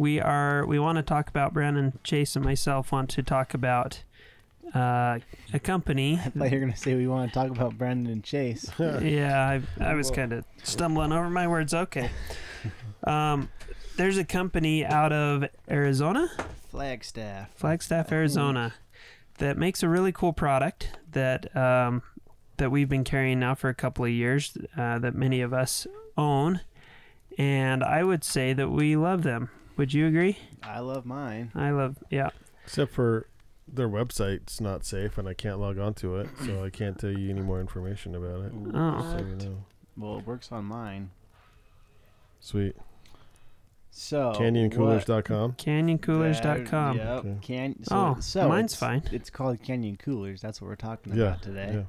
we are we want to talk about Brandon Chase and myself want to talk about uh, a company. I thought you were going to say we want to talk about Brandon and Chase. yeah, I, I was kind of stumbling over my words. Okay. Um, there's a company out of Arizona, Flagstaff. Flagstaff, Arizona, that makes a really cool product that um, that we've been carrying now for a couple of years. Uh, that many of us own, and I would say that we love them. Would you agree? I love mine. I love, yeah. Except for their website's not safe and I can't log onto it, so I can't tell you any more information about it. Oh. So you know. Well, it works on mine. Sweet. So CanyonCoolers.com. CanyonCoolers.com. Yep. Okay. Can, so, Oh, so mine's it's- fine. It's called Canyon Coolers. That's what we're talking Yeah. about today. Yeah.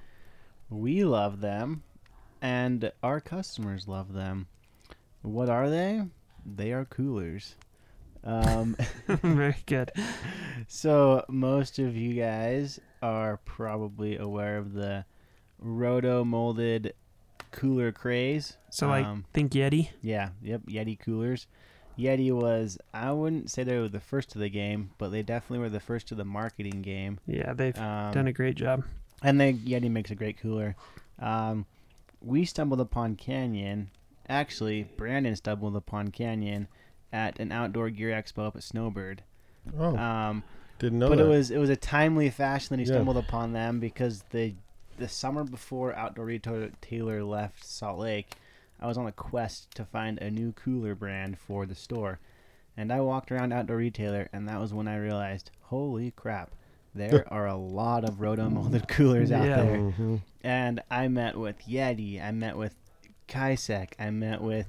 We love them, and our customers love them. What are they? They are coolers. Um, Very good. So most of you guys are probably aware of the roto molded cooler craze. So, like, Um, think Yeti. yeah, yep, Yeti coolers. Yeti was I wouldn't say they were the first to the game, but they definitely were the first to the marketing game. Yeah, they've Um, done a great job. and they Yeti makes a great cooler. Um, we stumbled upon Canyon. Actually, Brandon stumbled upon Canyon at an outdoor gear expo up at Snowbird. Oh, Um, didn't know but that. it was it was a timely fashion that he Yeah. stumbled upon them because the the summer before Outdoor Retailer left Salt Lake, I was on a quest to find a new cooler brand for the store, and I walked around Outdoor Retailer, and that was when I realized, holy crap, there are a lot of roto molded coolers out Yeah. there, Mhm. and I met with Yeti, I met with Kysek, I met with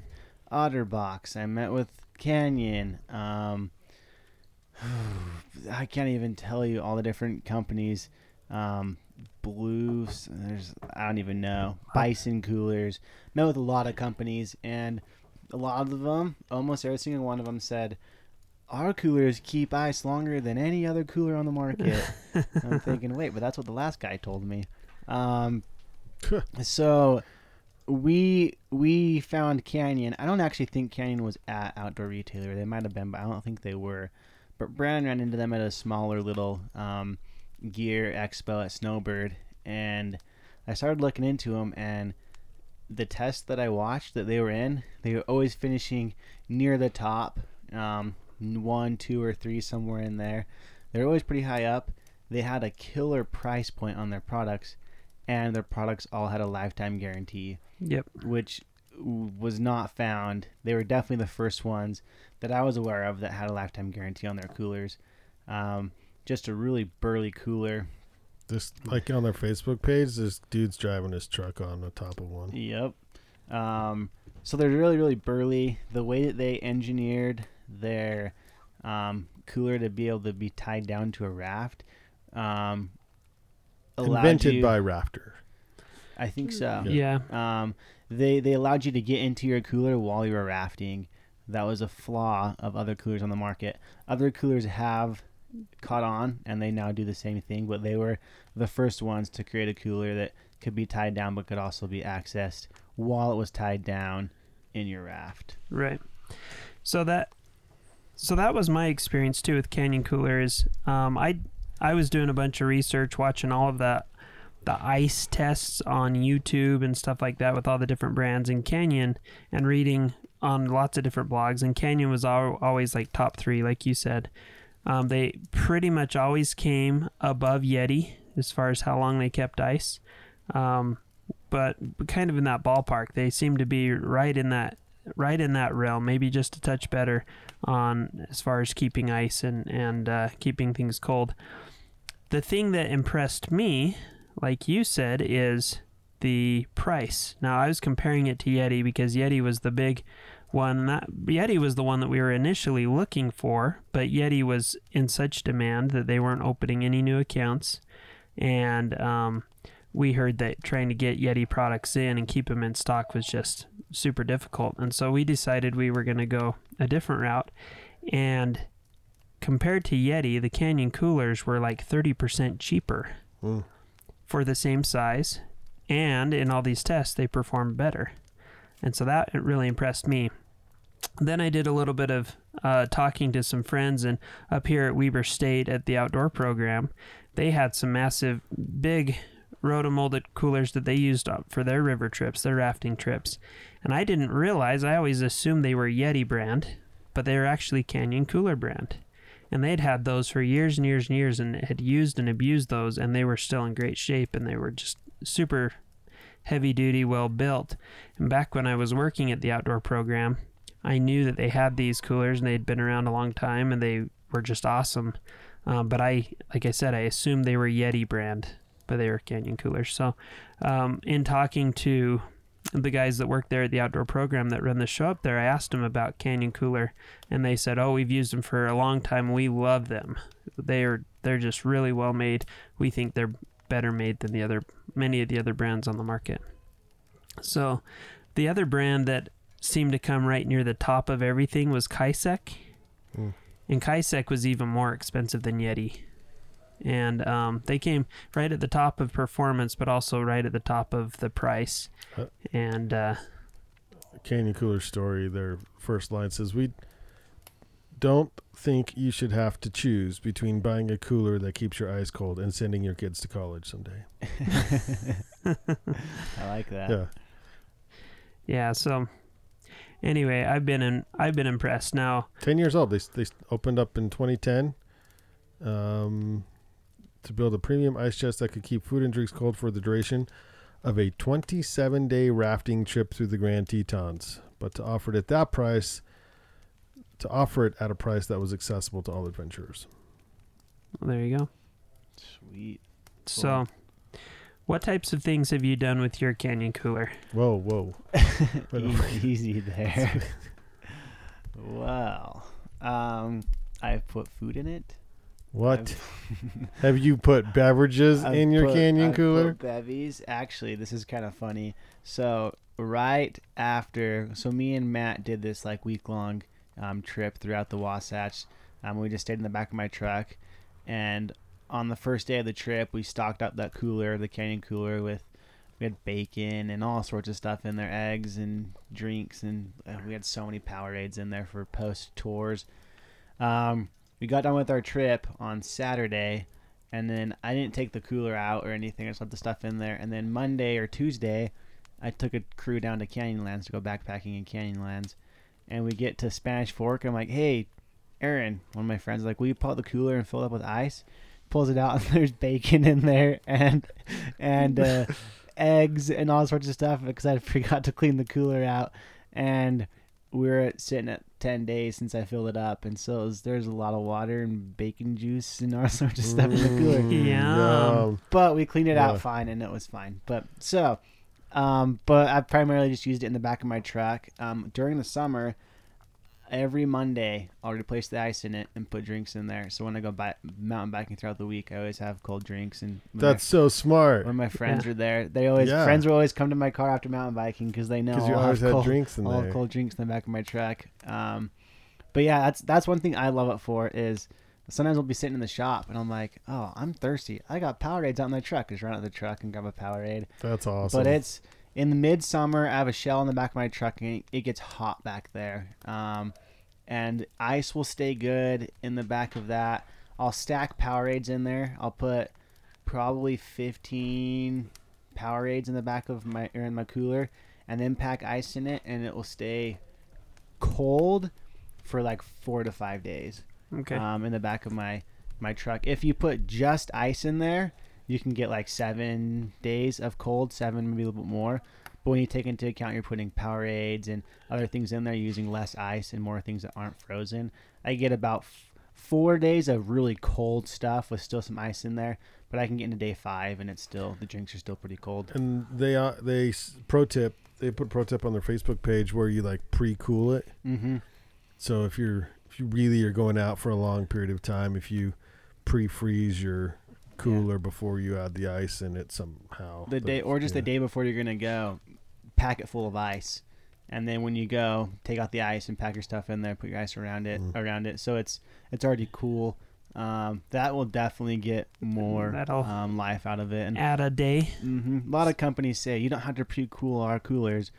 Otterbox, I met with Canyon. Um, I can't even tell you all the different companies. Um, Blues, there's I don't even know. Bison coolers. Met with a lot of companies, and a lot of them, almost every single one of them said, "Our coolers keep ice longer than any other cooler on the market." I'm thinking, wait, but that's what the last guy told me. Um, so we we found Canyon. I don't actually think Canyon was at Outdoor Retailer. They might have been, but I don't think they were. But Brandon ran into them at a smaller little um, gear expo at Snowbird, and I started looking into them. And the test that I watched that they were in, they were always finishing near the top, um, one, two, or three somewhere in there. They're always pretty high up. They had a killer price point on their products, and their products all had a lifetime guarantee Yep. which was not found. They were definitely the first ones that I was aware of that had a lifetime guarantee on their coolers. Um, just a really burly cooler. This like on their Facebook page, this dude's driving his truck on the top of one. Yep. Um, so they're really, really burly. The way that they engineered their um, cooler to be able to be tied down to a raft um, allowed Invented you- by Rafter. I think so. Yeah. Um, they they allowed you to get into your cooler while you were rafting. That was a flaw of other coolers on the market. Other coolers have caught on, and they now do the same thing. But they were the first ones to create a cooler that could be tied down, but could also be accessed while it was tied down in your raft. Right. So that so that was my experience too with Canyon Coolers. Um, I I was doing a bunch of research, watching all of that the ice tests on YouTube and stuff like that with all the different brands in Canyon and reading on lots of different blogs and Canyon was al- always like top 3 like you said Um, they pretty much always came above Yeti as far as how long they kept ice, um, but kind of in that ballpark. They seem to be right in that right in that realm, maybe just a touch better on as far as keeping ice and and uh, keeping things cold. The thing that impressed me, like you said, is the price. Now I was comparing it to Yeti because Yeti was the big one. Yeti was the one that we were initially looking for, but Yeti was in such demand that they weren't opening any new accounts, and um, we heard that trying to get Yeti products in and keep them in stock was just super difficult. And so we decided we were going to go a different route. And compared to Yeti, the Canyon coolers were like 30% cheaper Mm. for the same size. And in all these tests, they performed better. And so that really impressed me. Then I did a little bit of uh, talking to some friends, and up here at Weber State at the outdoor program, they had some massive, big rotomolded coolers that they used up for their river trips, their rafting trips. And I didn't realize, I always assumed they were Yeti brand, but they were actually Canyon Cooler brand. And they'd had those for years and years and years and had used and abused those, and they were still in great shape and they were just super heavy duty, well built. And back when I was working at the outdoor program, I knew that they had these coolers and they'd been around a long time and they were just awesome. Um, but I, like I said, I assumed they were Yeti brand, but they were Canyon coolers. So, um, in talking to the guys that work there at the outdoor program that run the show up there, I asked them about Canyon Cooler, and they said, "Oh, we've used them for a long time. We love them. They are they're just really well made. We think they're better made than the other many of the other brands on the market." So, the other brand that seemed to come right near the top of everything was Kysek, Hmm. and Kysek was even more expensive than Yeti. And um, they came right at the top of performance, but also right at the top of the price. Uh, And uh, Canyon Cooler story, their first line says, We don't think you should have to choose between buying a cooler that keeps your eyes cold and sending your kids to college someday. I like that. Yeah. yeah, so anyway, I've been in, I've been impressed. Now, 10 years old. They, they opened up in 2010 um, to build a premium ice chest that could keep food and drinks cold for the duration of a 27 day rafting trip through the Grand Tetons. But to offer it at that price, to offer it at a price that was accessible to all adventurers. well, there you go. Sweet. So, what types of things have you done with your Canyon cooler? Whoa, whoa. Easy there. wow. Um, I've put food in it. What? Have you put beverages I've in your put- Canyon I've cooler? bevies. Actually, this is kind of funny. So right after, so me and Matt did this like week long um, trip throughout the Wasatch. Um, we just stayed in the back of my truck, and on the first day of the trip, we stocked up that cooler, the Canyon cooler, with we had bacon and all sorts of stuff in there, eggs and drinks, and uh, we had so many Powerades in there for post tours. Um, we got done with our trip on Saturday, and then I didn't take the cooler out or anything. I just left the stuff in there. And then Monday or Tuesday, I took a crew down to Canyonlands to go backpacking in Canyonlands, and we get to Spanish Fork. I'm like, hey, Aaron, one of my friends, like, will you pull out the cooler and fill it up with ice? Pulls it out, and there's bacon in there and and uh, eggs and all sorts of stuff because I forgot to clean the cooler out. And we were at, sitting at 10 days since I filled it up. And so was, there's a lot of water and bacon juice and all sorts of stuff in the cooler. Yeah. Yum. But we cleaned it Yeah. out fine and it was fine. But so, um, but I primarily just used it in the back of my truck. Um, during the summer, every Monday I'll replace the ice in it and put drinks in there. So when I go bi- mountain biking throughout the week, I always have cold drinks. And when That's so smart. when my friends Yeah. are there, they always Yeah. friends will always come to my car after mountain biking because they know Because you I'll always have cold, drinks in I'll there. cold drinks in the back of my truck. Um, but yeah, that's that's one thing I love it for is sometimes I'll be sitting in the shop and I'm like, oh, I'm thirsty. I got Powerades out in my truck. Just run out of the truck and grab a Powerade. That's awesome. But it's in the midsummer. I have a shell in the back of my truck and it, it gets hot back there. Um, and ice will stay good in the back of that. I'll stack Powerades in there. I'll put probably 15 Powerades in the back of my or in my cooler, and then pack ice in it, and it will stay cold for like four to five days. Okay. um, in the back of my my truck. If you put just ice in there, you can get like seven days of cold, seven maybe a little bit more. But when you take into account you're putting Powerades and other things in there, using less ice and more things that aren't frozen. I get about f- four days of really cold stuff with still some ice in there. But I can get into day five and it's still the drinks are still pretty cold. And they uh, they pro tip they put pro tip on their Facebook page where you like pre cool it. Mm-hmm. So if you're if you really are going out for a long period of time, if you pre freeze your cooler before you add the ice and it somehow The day or just yeah. the day before you're gonna go, pack it full of ice, and then when you go, take out the ice and pack your stuff in there. Put your ice around it, Mm. around it, so it's it's already cool. Um, that will definitely get more um, life out of it. And Add a day. hmm a lot of companies say you don't have to pre-cool our coolers,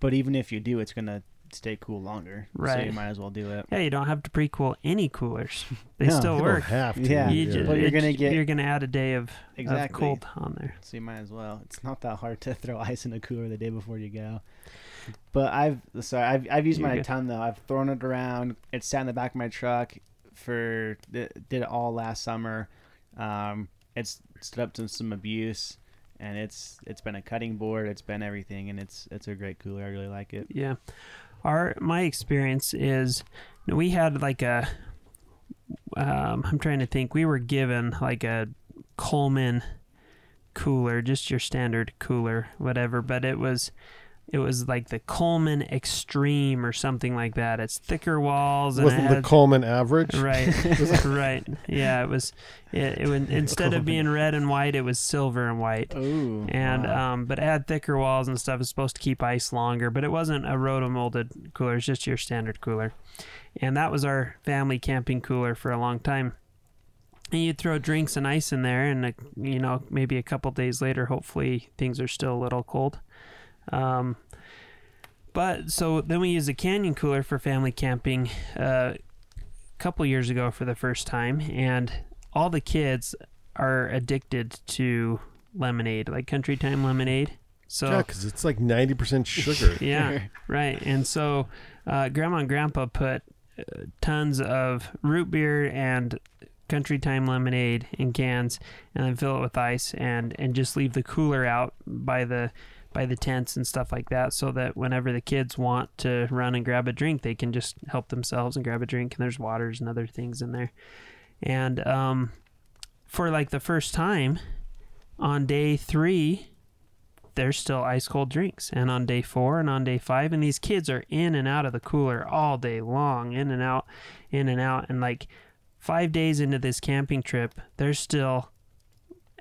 but even if you do, it's gonna stay cool longer. So Right. you might as well do it. Yeah, you don't have to pre-cool any coolers. They No, still work. have to. Yeah. You ju- But you're gonna get- you're gonna add a day of, of Exactly. cold on there. So you might as well. It's not that hard to throw ice in a cooler the day before you go. But I've sorry I've I've used You're mine a good. ton though. I've thrown it around. It sat in the back of my truck for did it all last summer. Um, it's stood up to some abuse, and it's it's been a cutting board. It's been everything, and it's it's a great cooler. I really like it. Yeah. Our my experience is we had like a um, I'm trying to think. We were given like a Coleman cooler, just your standard cooler, whatever, but it was it was like the Coleman Extreme or something like that. It's thicker walls and Wasn't it the Coleman average? Right, right. Yeah, it was. It, it would, instead of being red and white, it was silver and white. Ooh, And wow. um, but it had thicker walls and stuff. It's supposed to keep ice longer, but it wasn't a rotomolded cooler. It's just your standard cooler. And that was our family camping cooler for a long time. And you'd throw drinks and ice in there, and uh, you know maybe a couple days later, hopefully things are still a little cold. Um, but so then we used a canyon cooler for family camping uh, a couple years ago for the first time, and all the kids are addicted to lemonade, like Country Time lemonade. So Yeah, because it's like ninety percent sugar. yeah, right. And so, uh, Grandma and Grandpa put uh, tons of root beer and Country Time lemonade in cans, and then fill it with ice, and and just leave the cooler out by the by the tents and stuff like that, so that whenever the kids want to run and grab a drink, they can just help themselves and grab a drink. And there's waters and other things in there. And um, for like the first time on day three, there's still ice cold drinks. And on day four and on day five, and these kids are in and out of the cooler all day long, in and out, in and out. And like five days into this camping trip, there's still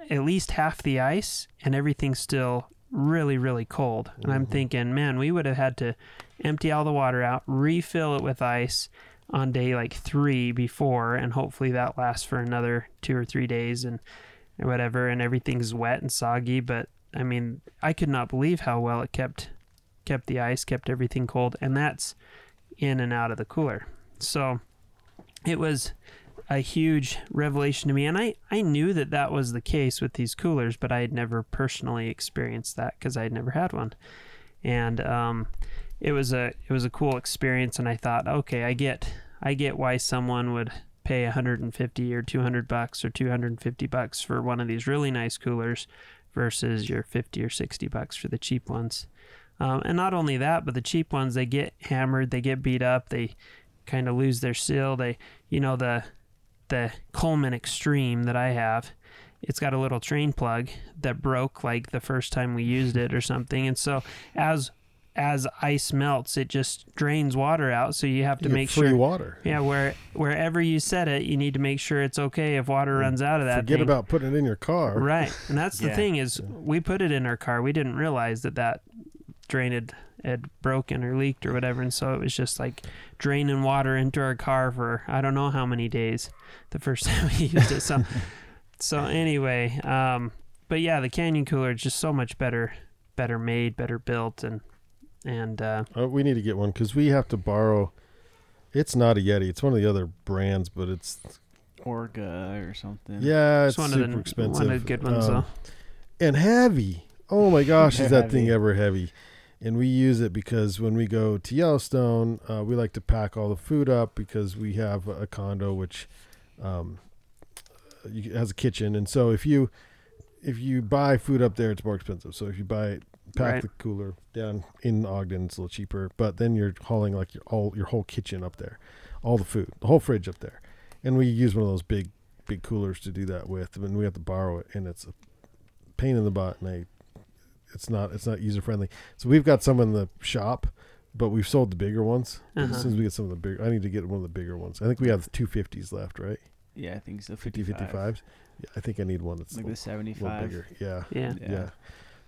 at least half the ice, and everything's still really, really cold. And I'm mm-hmm. thinking, man, we would have had to empty all the water out, refill it with ice on day like three before, and hopefully that lasts for another two or three days and whatever, and everything's wet and soggy. But I mean, I could not believe how well it kept kept the ice, kept everything cold, and that's in and out of the cooler. So it was a huge revelation to me, and I I knew that that was the case with these coolers, but I had never personally experienced that because I had never had one, and um, it was a it was a cool experience, and I thought, okay, I get I get why someone would pay 150 or 200 bucks or 250 bucks for one of these really nice coolers versus your 50 or 60 bucks for the cheap ones. Um, and not only that, but the cheap ones they get hammered, they get beat up, they kind of lose their seal. They, you know, the the Coleman Extreme that I have, it's got a little train plug that broke like the first time we used it or something. And so as as ice melts, it just drains water out. So you have to You make free sure water. yeah, where wherever you set it, you need to make sure it's okay if water runs out of that. Forget thing. about putting it in your car. right, and that's the Yeah. thing is we put it in our car. We didn't realize that that drain had, had broken or leaked or whatever, and so it was just like draining water into our car for I don't know how many days. The first time we used it, so so anyway, um, but yeah, the Canyon cooler is just so much better, better made, better built, and and uh, Uh, we need to get one because we have to borrow. It's not a Yeti. It's one of the other brands, but it's Orca or something. yeah, it's it's one super of the expensive. one of the good ones Um, though. and heavy. Oh my gosh, is They're that thing ever heavy? and we use it because when we go to Yellowstone, uh, we like to pack all the food up because we have a condo which um, you, has a kitchen, and so if you if you buy food up there, it's more expensive. So if you buy pack Right. the cooler down in Ogden, it's a little cheaper. But then you're hauling like your all your whole kitchen up there, all the food, the whole fridge up there, and we use one of those big big coolers to do that with. And we have to borrow it, and it's a pain in the butt, and I it's not it's not user friendly. So we've got some in the shop, but we've sold the bigger ones. Uh-huh. As soon as we get some of the bigger, I need to get one of the bigger ones. I think we have two fifties left, right? Yeah, I think so. 50 55. 55s. Yeah, I think I need one that's Like a the 75. little bigger. Yeah, Yeah. yeah,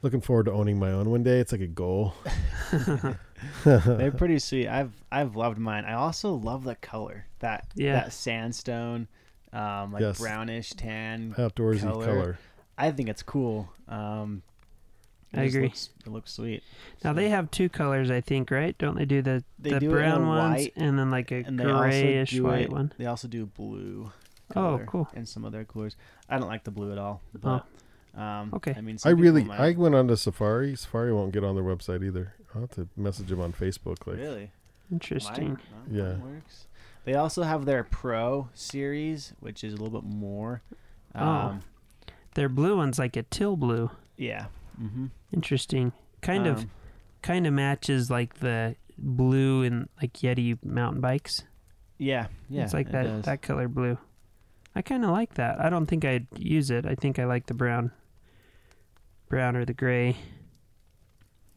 Looking forward to owning my own one day. It's like a goal. They're pretty sweet. I've I've loved mine. I also love the color. That Yeah. that sandstone, um, like Yes. brownish tan. Outdoorsy Color. color. I think it's cool. Um, it I agree. Looks, it looks sweet. Now they have two colors, I think, right? Don't they do the They the do it in a brown ones white, and then like a and they also grayish white it- one? They also do blue. Oh, cool. In some of their coolers, I don't like the blue at all. But, um, Okay. I mean, I really, might. I went on to Safari. Safari won't get on their website either. I'll have to message them on Facebook. Like, really Interesting. Mine- mine Yeah. Works. They also have their Pro series, which is a little bit more. Oh. Um, Their blue one's like a teal blue. Yeah. Mm-hmm. Interesting. Kind of Um, kind of matches like the blue in like Yeti mountain bikes. Yeah. Yeah. it's like it that does. that color blue. I kind of like that. I don't think I'd use it. I think I like the brown, brown or the gray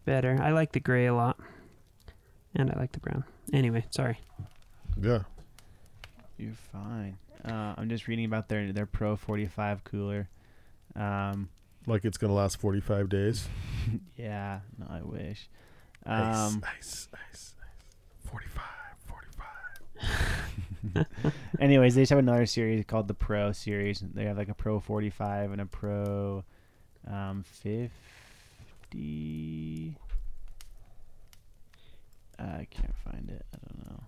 better. I like the gray a lot, and I like the brown. Anyway, sorry. yeah, You're fine. Uh, I'm just reading about their their Pro 45 cooler. Um, like it's gonna last forty five days. yeah. No, I wish. Nice, Um, nice, nice, nice. 45, 45. anyways, they just have another series called the Pro series. They have like a Pro 45 and a Pro um, 50. I can't find it. I don't know.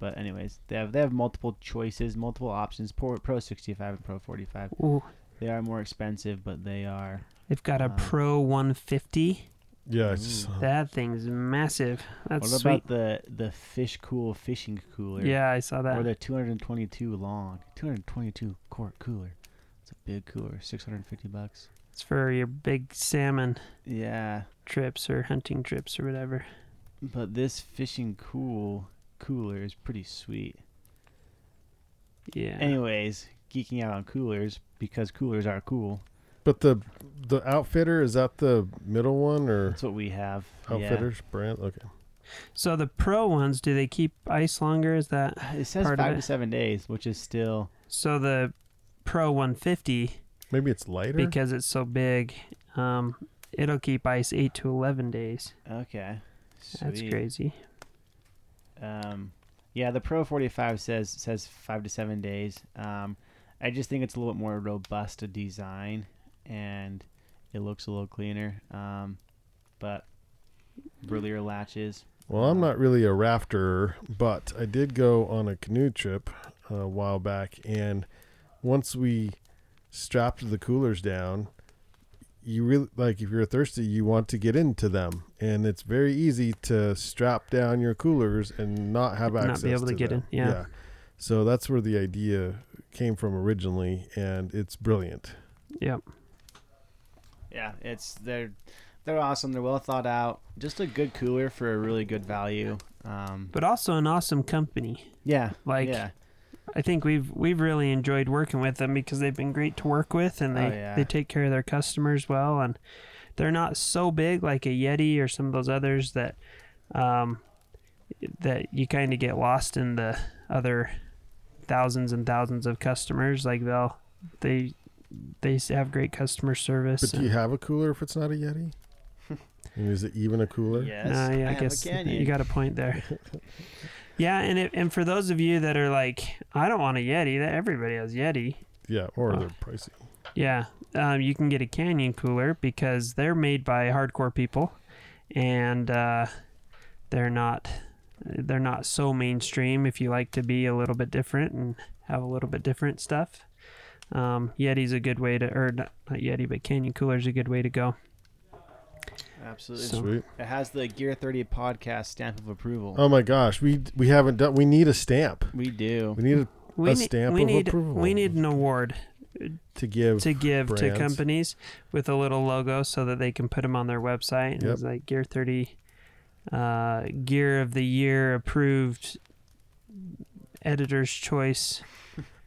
But anyways, they have they have multiple choices, multiple options. Pro, Pro 65 and Pro 45. Ooh, They are more expensive, but they are. they've got a Uh, Pro 150. Yeah, I just Ooh. saw- That thing's massive. That's what sweet. about the the Fish Cool fishing cooler? yeah, I saw that. Or the 222 long, 222 quart cooler. It's a big cooler, 650 bucks. It's for your big salmon Yeah, trips or hunting trips or whatever. but this fishing cool cooler is pretty sweet. Yeah. Anyways, geeking out on coolers because coolers are cool. But the the outfitter is that the middle one or That's what we have. Yeah. outfitters brand? Okay. So the pro ones, do they keep ice longer? Is that It says Part of five it. to seven days, which is still so? The Pro 150 Maybe it's lighter. because it's so big, um, it'll keep ice eight to eleven days. okay. That's crazy. Um, yeah, the Pro 45 says says five to seven days. Um, I just think it's a little bit more robust to design, and it looks a little cleaner. Um, but burlier latches. Well, I'm not really a rafter, but I did go on a canoe trip uh, a while back, and once we strapped the coolers down, you really like if you're thirsty, you want to get into them, and it's very easy to strap down your coolers and not have Not be access able to get them. in, yeah. So that's where the idea came from originally, and it's brilliant. Yep. Yeah, it's they're they're awesome. They're well thought out. Just a good cooler for a really good value. Um, But also an awesome company. yeah, Like yeah, I think we've we've really enjoyed working with them because they've been great to work with and they Oh, yeah. they take care of their customers well and they're not so big like a Yeti or some of those others that um that you kind of get lost in the other thousands and thousands of customers like they'll they they have great customer service But do you have a cooler if it's not a Yeti? is it even a cooler? yes. Uh, yeah, I, have guess you got a point there. yeah, and it, and for those of you that are like, I don't want a Yeti. That everybody has Yeti. Yeah, or Oh. they're pricey. Yeah, um, you can get a Canyon cooler because they're made by hardcore people, and uh, they're not they're not so mainstream. If you like to be a little bit different and have a little bit different stuff, um, Yeti's a good way to, or not, not Yeti, but Canyon cooler's a good way to go. Absolutely. So- Sweet. It has the Gear 30 podcast stamp of approval. Oh my gosh, we we haven't done. We need a stamp. We do. We need a, We A need, stamp we of need approval. we need an award to give. to give to companies with a little logo so that they can put them on their website. And Yep. It's like Gear 30 uh, Gear of the Year approved editor's choice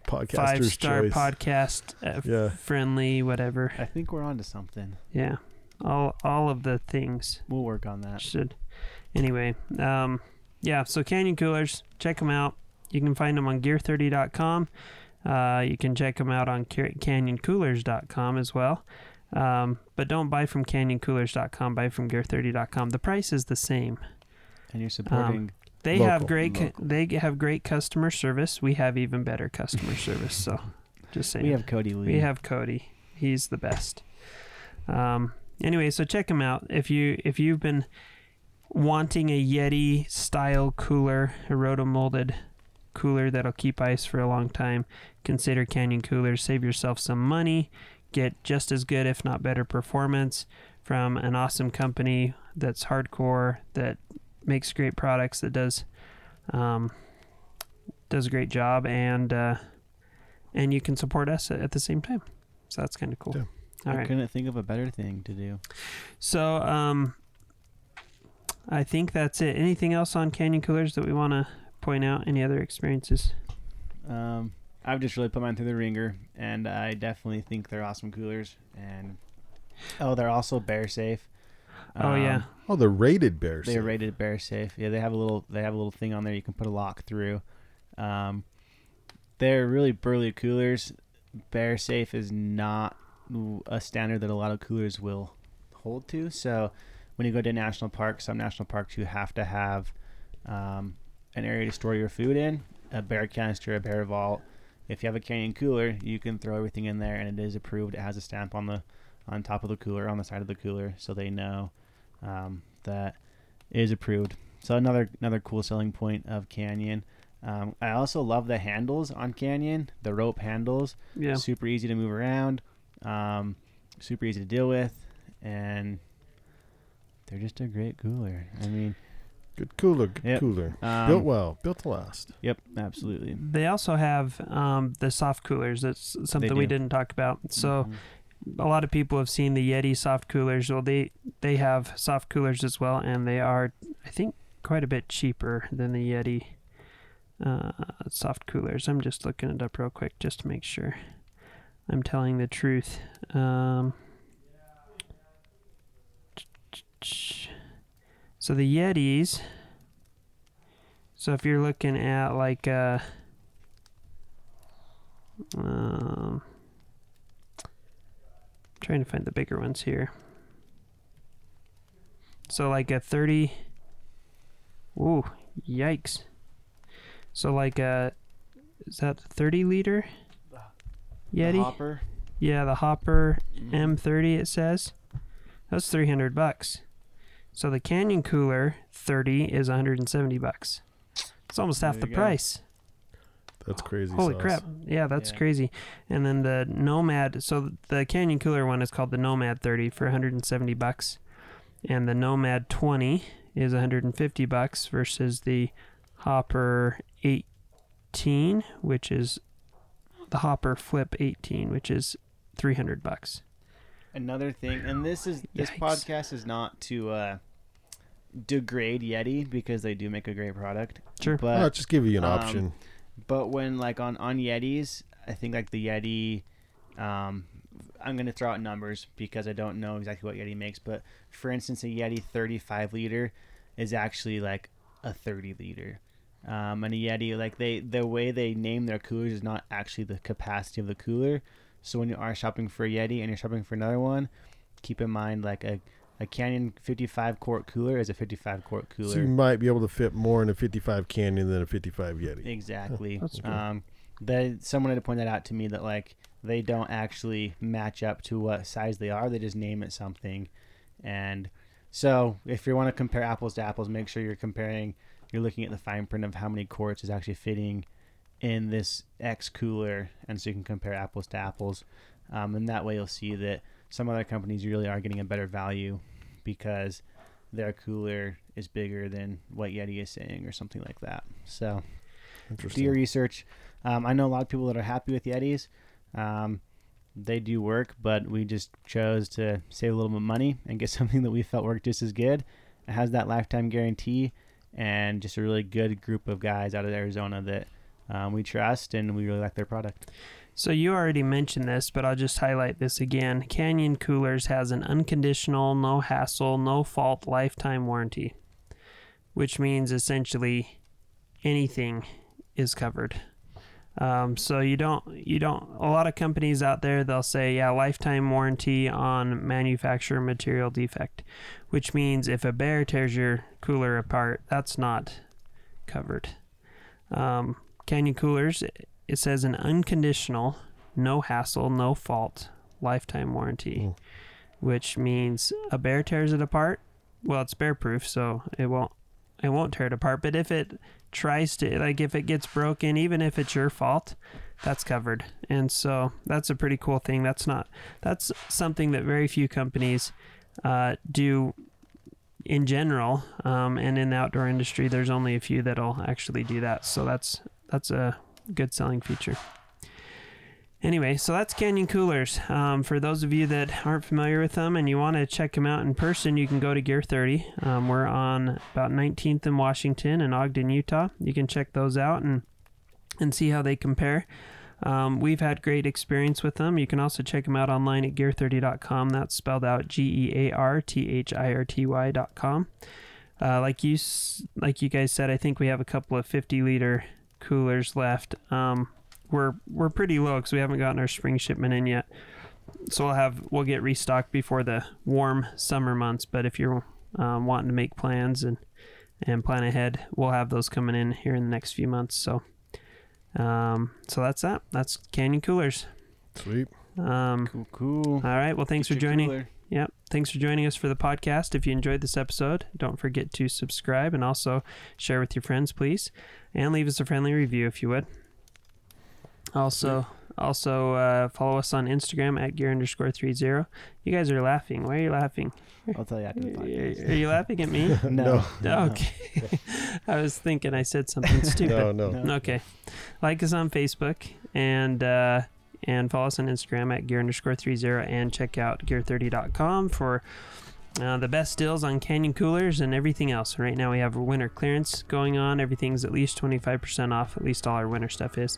five star choice. podcast uh, Yeah. friendly whatever. I think we're on to something. Yeah. All all of the things We'll work on that. should anyway um yeah so canyon coolers check them out you can find them on gear30.com uh, you can check them out on Ca- canyoncoolers.com as well um, but don't buy from canyoncoolers.com buy from gear30.com the price is the same And you're supporting. They Local, have great local. they have great customer service we have even better customer service so just saying we have Cody Lee. we have Cody. He's the best. Um, anyway, so check him out if you if you've been wanting a Yeti style cooler, a rotomolded cooler that'll keep ice for a long time. Consider Canyon Coolers. Save yourself some money. Get just as good, if not better, performance from an awesome company that's hardcore that makes great products that does um, does a great job and uh, and you can support us at the same time. So that's kind of cool. Yeah. All I right. couldn't think of a better thing to do. So um, I think that's it. Anything else on Canyon Coolers that we want to point out? Any other experiences? Um, I've just really put mine through the ringer, and I definitely think they're awesome coolers. And oh, they're also bear safe. Oh yeah. Um, Oh, the rated bears. They are rated bear safe. Yeah, they have a little they have a little thing on there you can put a lock through. Um, they're really burly coolers. Bear safe is not a standard that a lot of coolers will hold to. So when you go to national parks, some national parks you have to have um, an area to store your food in, a bear canister, a bear vault. If you have a canyon cooler, you can throw everything in there, and it is approved. It has a stamp on the on top of the cooler, on the side of the cooler, so they know um, that it is approved. So another another cool selling point of Canyon. Um, I also love the handles on Canyon, the rope handles. Yeah. Super easy to move around, um, super easy to deal with, and they're just a great cooler. I mean, Good cooler. Good Yep. cooler. um, built well. Built to last. Yep, absolutely. They also have um, the soft coolers. That's something we didn't talk about. So Mhm. A lot of people have seen the Yeti soft coolers. Well, they they have soft coolers as well, and they are, I think, quite a bit cheaper than the Yeti uh, soft coolers. I'm just looking it up real quick just to make sure I'm telling the truth. Um, so the Yetis. So if you're looking at like uh, um, trying to find the bigger ones here. So like a 30 Ooh, yikes. So like a is that 30 liter The Yeti? hopper. Yeah, the Hopper Mhm. M30 it says. That's 300 bucks. So the Canyon Cooler 30 is 170 bucks. It's almost half the go. price. That's crazy. Holy sauce. crap. Yeah, that's Yeah. crazy. And then the Nomad, so the Canyon Cooler one is called the Nomad 30 for 170 bucks. And the Nomad 20 is 150 bucks versus the Hopper 18, which is the Hopper Flip 18, which is 300 bucks. Another thing, and this is this Yikes. podcast is not to uh, degrade Yeti because they do make a great product. Sure. But I'll just give you an um, option. But when like on on Yetis, I think like the Yeti, um, I'm gonna throw out numbers because I don't know exactly what Yeti makes. But for instance, a Yeti 35 liter is actually like a 30 liter. Um, and a Yeti, like they, the way they name their coolers is not actually the capacity of the cooler. So when you are shopping for a Yeti and you're shopping for another one, keep in mind like a, a Canyon 55 quart cooler is a 55 quart cooler. So you might be able to fit more in a 55 Canyon than a 55 Yeti. Exactly. That's true. Um, they someone had to point that out to me that like they don't actually match up to what size they are. They just name it something, and so if you want to compare apples to apples, make sure you're comparing. You're looking at the fine print of how many quarts is actually fitting in this X cooler, and so you can compare apples to apples. Um, and that way you'll see that some other companies really are getting a better value because their cooler is bigger than what Yeti is saying or something like that. So do your research. Um, I know a lot of people that are happy with Yetis. Um, they do work, but we just chose to save a little bit of money and get something that we felt worked just as good. It has that lifetime guarantee and just a really good group of guys out of Arizona that um, we trust and we really like their product. So you already mentioned this, but I'll just highlight this again. Canyon Coolers has an unconditional, no hassle, no fault lifetime warranty, which means essentially anything is covered. Um, so you don't you don't a lot of companies out there they'll say yeah lifetime warranty on manufacturer material defect, which means if a bear tears your cooler apart, that's not covered. Um, Canyon Coolers it says an unconditional, no hassle, no fault lifetime warranty, Mm. which means a bear tears it apart. Well, it's bear proof, so it won't it won't tear it apart. But if it tries to, like, if it gets broken, even if it's your fault, that's covered. And so that's a pretty cool thing. That's not that's something that very few companies uh, do in general. Um, and in the outdoor industry, there's only a few that'll actually do that. So that's that's a good selling feature. Anyway, so that's Canyon Coolers. Um, for those of you that aren't familiar with them and you want to check them out in person, you can go to Gear 30. Um, we're on about 19th in Washington and Ogden, Utah. You can check those out and and see how they compare. Um, we've had great experience with them. You can also check them out online at gear30.com. That's spelled out G E A R T H I R T Y.com. Uh, like you, like you guys said, I think we have a couple of 50 liter coolers left. Um, we're we're pretty low because we haven't gotten our spring shipment in yet. So we'll have we'll get restocked before the warm summer months. But if you're um, wanting to make plans and and plan ahead, we'll have those coming in here in the next few months. So um, so that's that. That's Canyon Coolers. Sweet. Um, Cool, cool. all right. Well, thanks for Get your joining. cooler. Yep. Thanks for joining us for the podcast. If you enjoyed this episode, don't forget to subscribe and also share with your friends, please, and leave us a friendly review if you would. Also, also uh, follow us on Instagram at gear underscore three zero. You guys are laughing. Why are you laughing? I'll tell you after the podcast. Are podcast. you laughing at me? No. Oh, okay. I was thinking I said something stupid. No, no. No. Okay. Like us on Facebook and uh, and follow us on Instagram at gear underscore three zero and check out gear30.com for uh, the best deals on Canyon coolers and everything else. Right now we have a winter clearance going on. Everything's at least 25% off. At least all our winter stuff is.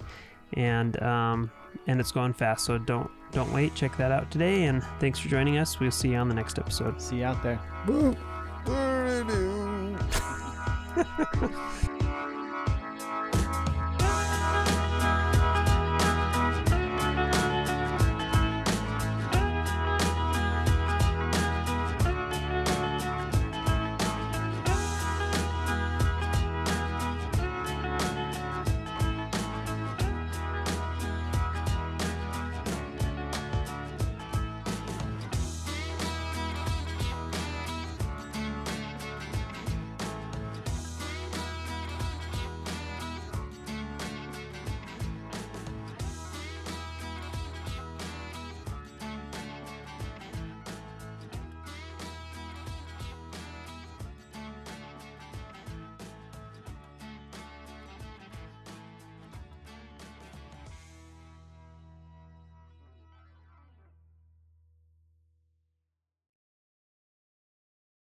And um, and it's going fast. So don't don't wait. Check that out today. And thanks for joining us. We'll see you on the next episode. See you out there. Boop.